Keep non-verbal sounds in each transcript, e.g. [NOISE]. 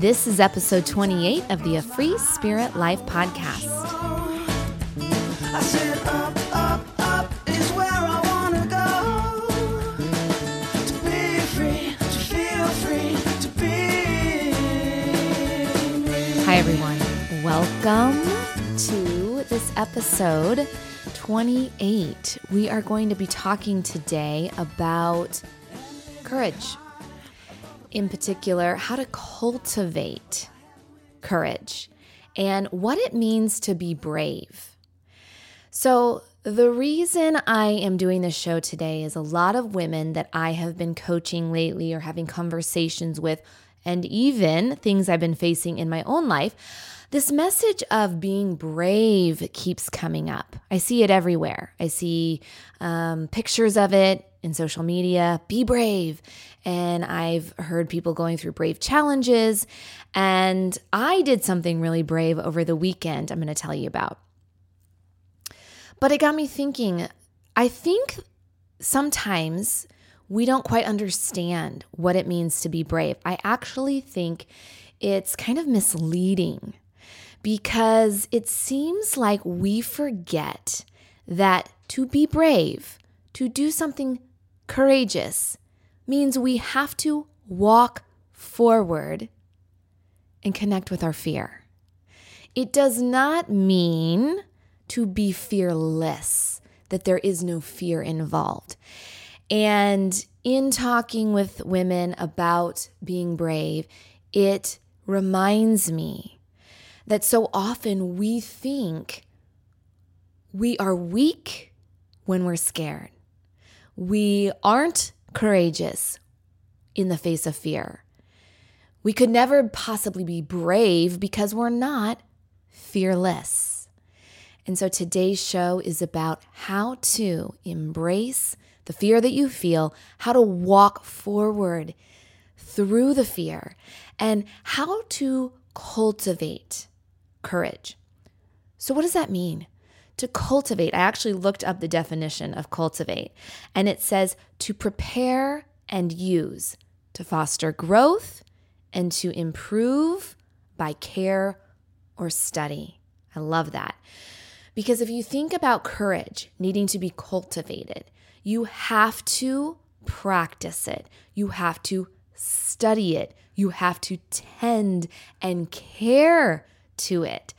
This is episode 28 of the A Free Spirit Life podcast. Said up, up, up is where I wanna go. To be free, free, to be me. Hi, everyone. Welcome to this episode 28. We are going to be talking today about courage. In particular, how to cultivate courage and what it means to be brave. So, the reason I am doing this show today is a lot of women that I have been coaching lately or having conversations with, and even things I've been facing in my own life. This message of being brave keeps coming up. I see it everywhere. I see um, pictures of it in social media be brave. And I've heard people going through brave challenges. And I did something really brave over the weekend, I'm going to tell you about. But it got me thinking I think sometimes we don't quite understand what it means to be brave. I actually think it's kind of misleading because it seems like we forget that to be brave, to do something courageous, means we have to walk forward and connect with our fear. It does not mean to be fearless, that there is no fear involved. And in talking with women about being brave, it reminds me that so often we think we are weak when we're scared. We aren't courageous in the face of fear. We could never possibly be brave because we're not fearless. And so today's show is about how to embrace the fear that you feel, how to walk forward through the fear, and how to cultivate courage. So, what does that mean? To cultivate, I actually looked up the definition of cultivate, and it says to prepare and use, to foster growth, and to improve by care or study. I love that. Because if you think about courage needing to be cultivated, you have to practice it, you have to study it, you have to tend and care to it.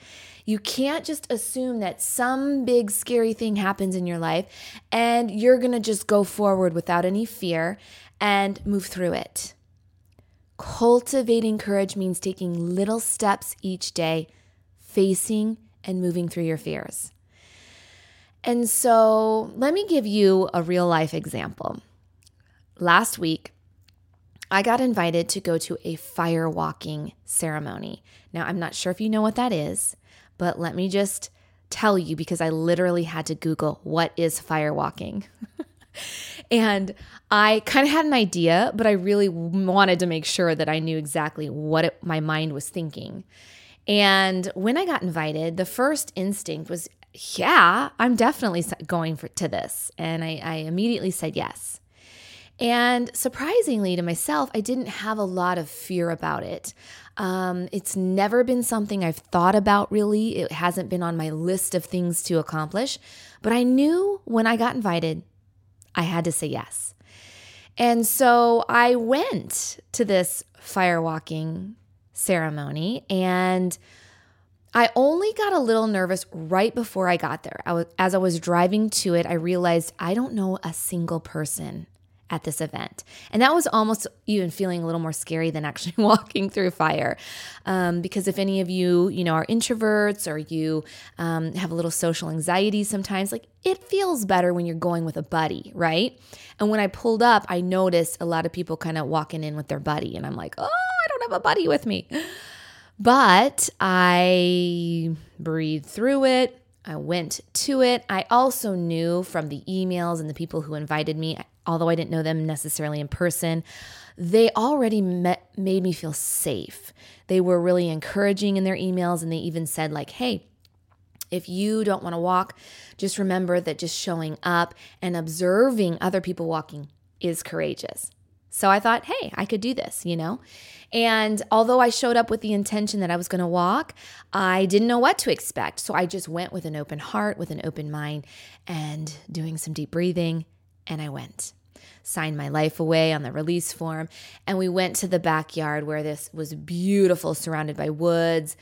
You can't just assume that some big scary thing happens in your life and you're going to just go forward without any fear and move through it. Cultivating courage means taking little steps each day, facing and moving through your fears. And so, let me give you a real life example. Last week, I got invited to go to a fire walking ceremony. Now, I'm not sure if you know what that is, but let me just tell you because I literally had to Google what is fire walking. [LAUGHS] and I kind of had an idea, but I really wanted to make sure that I knew exactly what it, my mind was thinking. And when I got invited, the first instinct was, yeah, I'm definitely going for, to this. And I, I immediately said yes. And surprisingly to myself, I didn't have a lot of fear about it. Um, it's never been something I've thought about really. It hasn't been on my list of things to accomplish. But I knew when I got invited, I had to say yes. And so I went to this firewalking ceremony and I only got a little nervous right before I got there. I was, as I was driving to it, I realized I don't know a single person at this event. And that was almost even feeling a little more scary than actually [LAUGHS] walking through fire. Um, because if any of you, you know, are introverts or you um, have a little social anxiety sometimes, like it feels better when you're going with a buddy, right? And when I pulled up, I noticed a lot of people kind of walking in with their buddy. And I'm like, oh, I don't have a buddy with me. But I breathed through it. I went to it. I also knew from the emails and the people who invited me, although I didn't know them necessarily in person, they already met, made me feel safe. They were really encouraging in their emails, and they even said, like, hey, if you don't want to walk, just remember that just showing up and observing other people walking is courageous. So I thought, hey, I could do this, you know? And although I showed up with the intention that I was going to walk, I didn't know what to expect. So I just went with an open heart, with an open mind, and doing some deep breathing. And I went, signed my life away on the release form. And we went to the backyard where this was beautiful, surrounded by woods.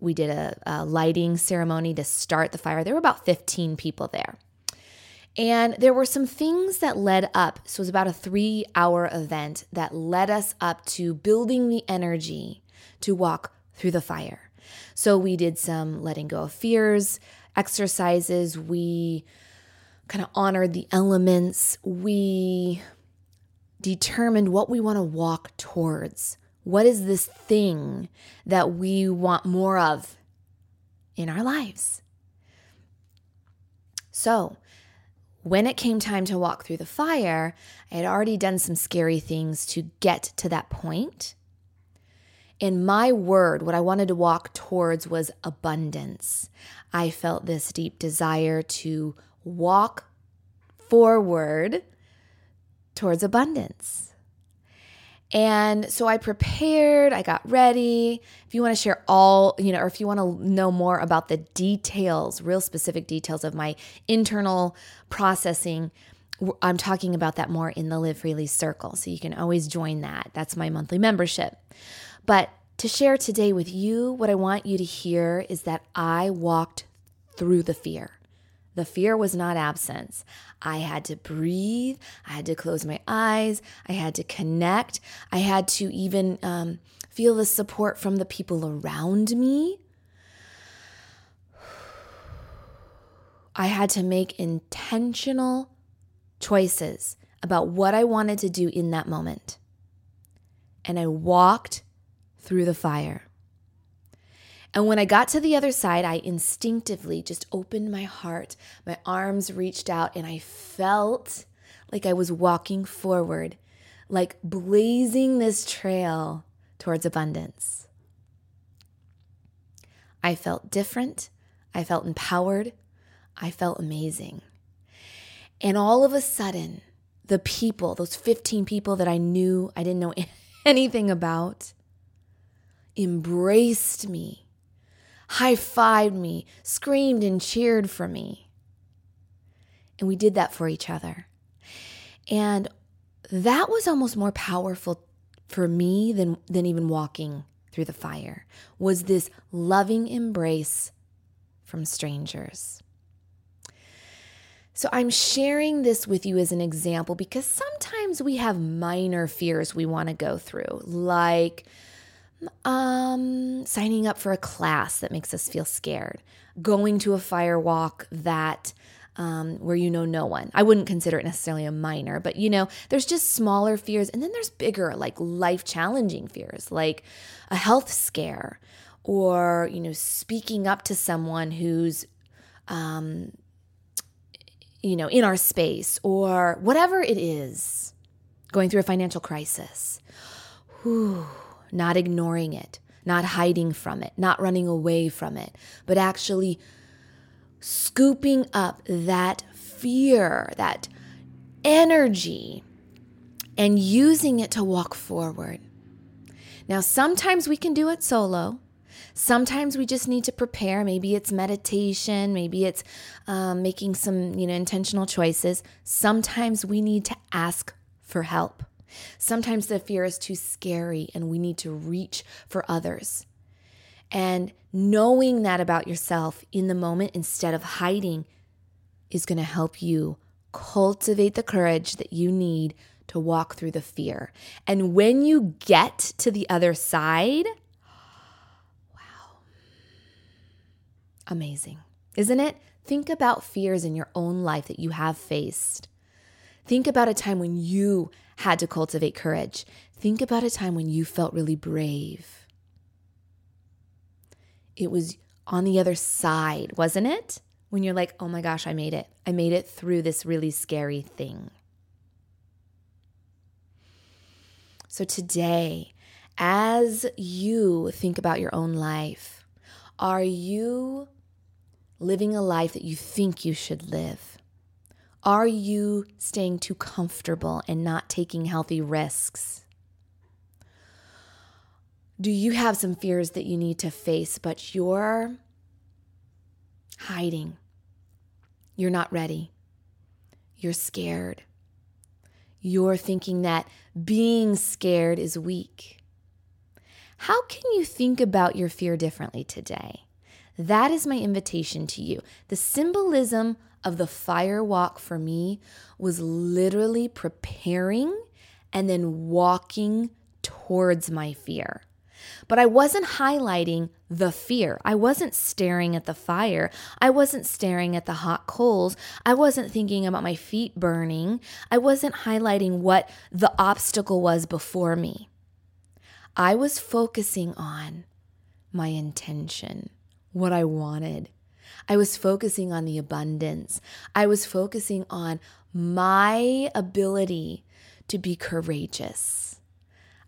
We did a, a lighting ceremony to start the fire. There were about 15 people there. And there were some things that led up. So it was about a three hour event that led us up to building the energy to walk through the fire. So we did some letting go of fears exercises. We kind of honored the elements. We determined what we want to walk towards. What is this thing that we want more of in our lives? So, when it came time to walk through the fire, I had already done some scary things to get to that point. In my word, what I wanted to walk towards was abundance. I felt this deep desire to walk forward towards abundance. And so I prepared, I got ready. If you want to share all, you know, or if you want to know more about the details, real specific details of my internal processing, I'm talking about that more in the Live Freely Circle. So you can always join that. That's my monthly membership. But to share today with you, what I want you to hear is that I walked through the fear. The fear was not absence. I had to breathe. I had to close my eyes. I had to connect. I had to even um, feel the support from the people around me. I had to make intentional choices about what I wanted to do in that moment. And I walked through the fire. And when I got to the other side, I instinctively just opened my heart. My arms reached out, and I felt like I was walking forward, like blazing this trail towards abundance. I felt different. I felt empowered. I felt amazing. And all of a sudden, the people, those 15 people that I knew I didn't know [LAUGHS] anything about, embraced me high fived me, screamed and cheered for me. And we did that for each other. And that was almost more powerful for me than, than even walking through the fire, was this loving embrace from strangers. So I'm sharing this with you as an example because sometimes we have minor fears we want to go through, like um, signing up for a class that makes us feel scared, going to a fire walk that um, where you know no one. I wouldn't consider it necessarily a minor, but you know, there's just smaller fears, and then there's bigger, like life challenging fears, like a health scare, or you know, speaking up to someone who's, um, you know, in our space, or whatever it is, going through a financial crisis. Whew not ignoring it, not hiding from it, not running away from it, but actually scooping up that fear, that energy, and using it to walk forward. Now, sometimes we can do it solo. Sometimes we just need to prepare. Maybe it's meditation. Maybe it's um, making some, you know, intentional choices. Sometimes we need to ask for help. Sometimes the fear is too scary and we need to reach for others. And knowing that about yourself in the moment instead of hiding is going to help you cultivate the courage that you need to walk through the fear. And when you get to the other side, wow, amazing, isn't it? Think about fears in your own life that you have faced. Think about a time when you had to cultivate courage. Think about a time when you felt really brave. It was on the other side, wasn't it? When you're like, oh my gosh, I made it. I made it through this really scary thing. So today, as you think about your own life, are you living a life that you think you should live? Are you staying too comfortable and not taking healthy risks? Do you have some fears that you need to face, but you're hiding? You're not ready. You're scared. You're thinking that being scared is weak. How can you think about your fear differently today? That is my invitation to you. The symbolism of the fire walk for me was literally preparing and then walking towards my fear. But I wasn't highlighting the fear. I wasn't staring at the fire. I wasn't staring at the hot coals. I wasn't thinking about my feet burning. I wasn't highlighting what the obstacle was before me. I was focusing on my intention, what I wanted. I was focusing on the abundance. I was focusing on my ability to be courageous.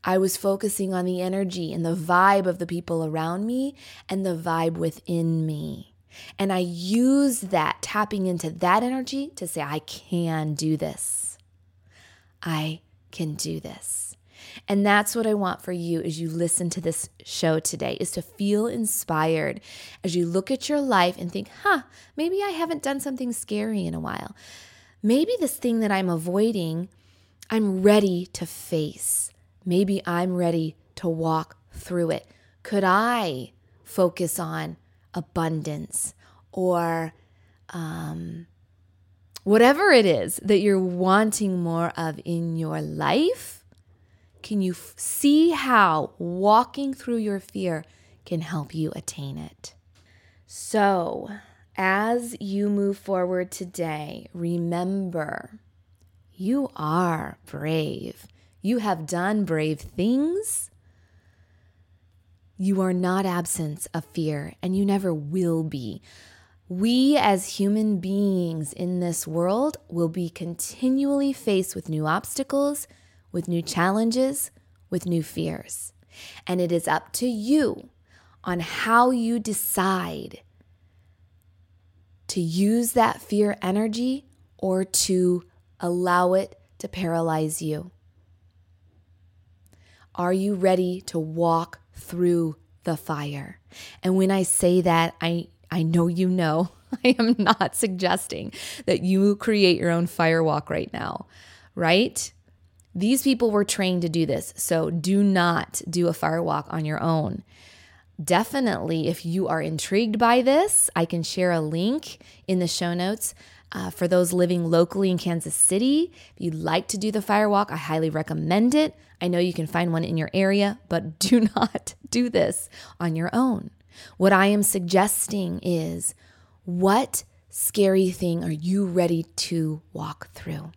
I was focusing on the energy and the vibe of the people around me and the vibe within me. And I used that, tapping into that energy to say, I can do this. I can do this. And that's what I want for you as you listen to this show today is to feel inspired as you look at your life and think, huh, maybe I haven't done something scary in a while. Maybe this thing that I'm avoiding, I'm ready to face. Maybe I'm ready to walk through it. Could I focus on abundance or um, whatever it is that you're wanting more of in your life? Can you f- see how walking through your fear can help you attain it? So, as you move forward today, remember you are brave. You have done brave things. You are not absence of fear, and you never will be. We, as human beings in this world, will be continually faced with new obstacles, with new challenges, with new fears. And it is up to you on how you decide to use that fear energy or to allow it to paralyze you. Are you ready to walk through the fire? And when I say that, I, I know you know. [LAUGHS] I am not suggesting that you create your own fire walk right now, right? These people were trained to do this. So do not do a fire walk on your own. Definitely, if you are intrigued by this, I can share a link in the show notes uh, for those living locally in Kansas City, if you'd like to do the firewalk, I highly recommend it. I know you can find one in your area, but [LAUGHS] do not do this on your own. What I am suggesting is what scary thing are you ready to walk through?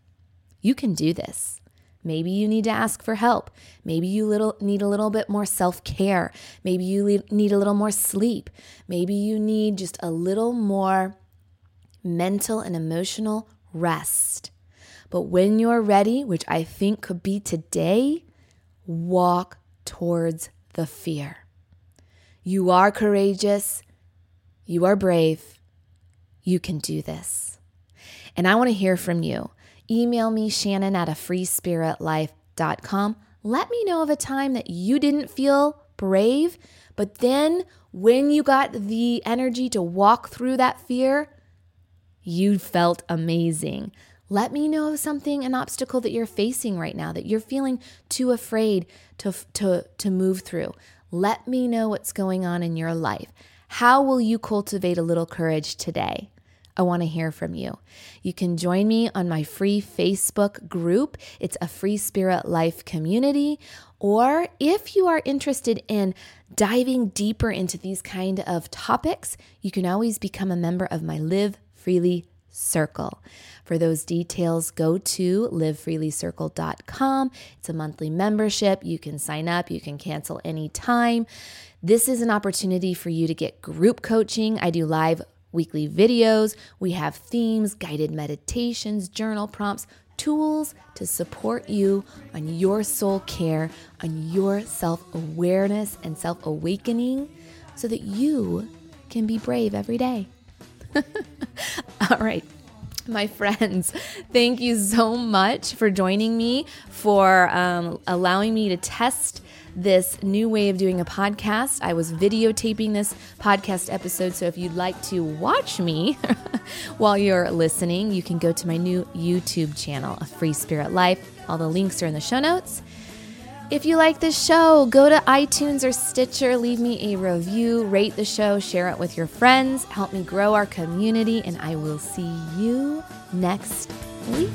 You can do this. Maybe you need to ask for help. Maybe you little need a little bit more self-care. Maybe you need a little more sleep. Maybe you need just a little more mental and emotional rest. But when you're ready, which I think could be today, walk towards the fear. You are courageous. You are brave. You can do this. And I want to hear from you. Email me, Shannon at a freespiritlife.com. Let me know of a time that you didn't feel brave, but then when you got the energy to walk through that fear, you felt amazing. Let me know of something, an obstacle that you're facing right now that you're feeling too afraid to, to, to move through. Let me know what's going on in your life. How will you cultivate a little courage today? I want to hear from you. You can join me on my free Facebook group. It's a free spirit life community. Or if you are interested in diving deeper into these kind of topics, you can always become a member of my Live Freely Circle. For those details, go to livefreelycircle.com. It's a monthly membership. You can sign up, you can cancel anytime. This is an opportunity for you to get group coaching. I do live weekly videos. We have themes, guided meditations, journal prompts, tools to support you on your soul care, on your self awareness and self awakening so that you can be brave every day. [LAUGHS] All right. [LAUGHS] my friends, thank you so much for joining me, for um, allowing me to test this new way of doing a podcast. I was videotaping this podcast episode, so if you'd like to watch me [LAUGHS] while you're listening, you can go to my new YouTube channel, A Free Spirit Life. All the links are in the show notes. If you like this show, go to iTunes or Stitcher, leave me a review, rate the show, share it with your friends, help me grow our community, and I will see you next week.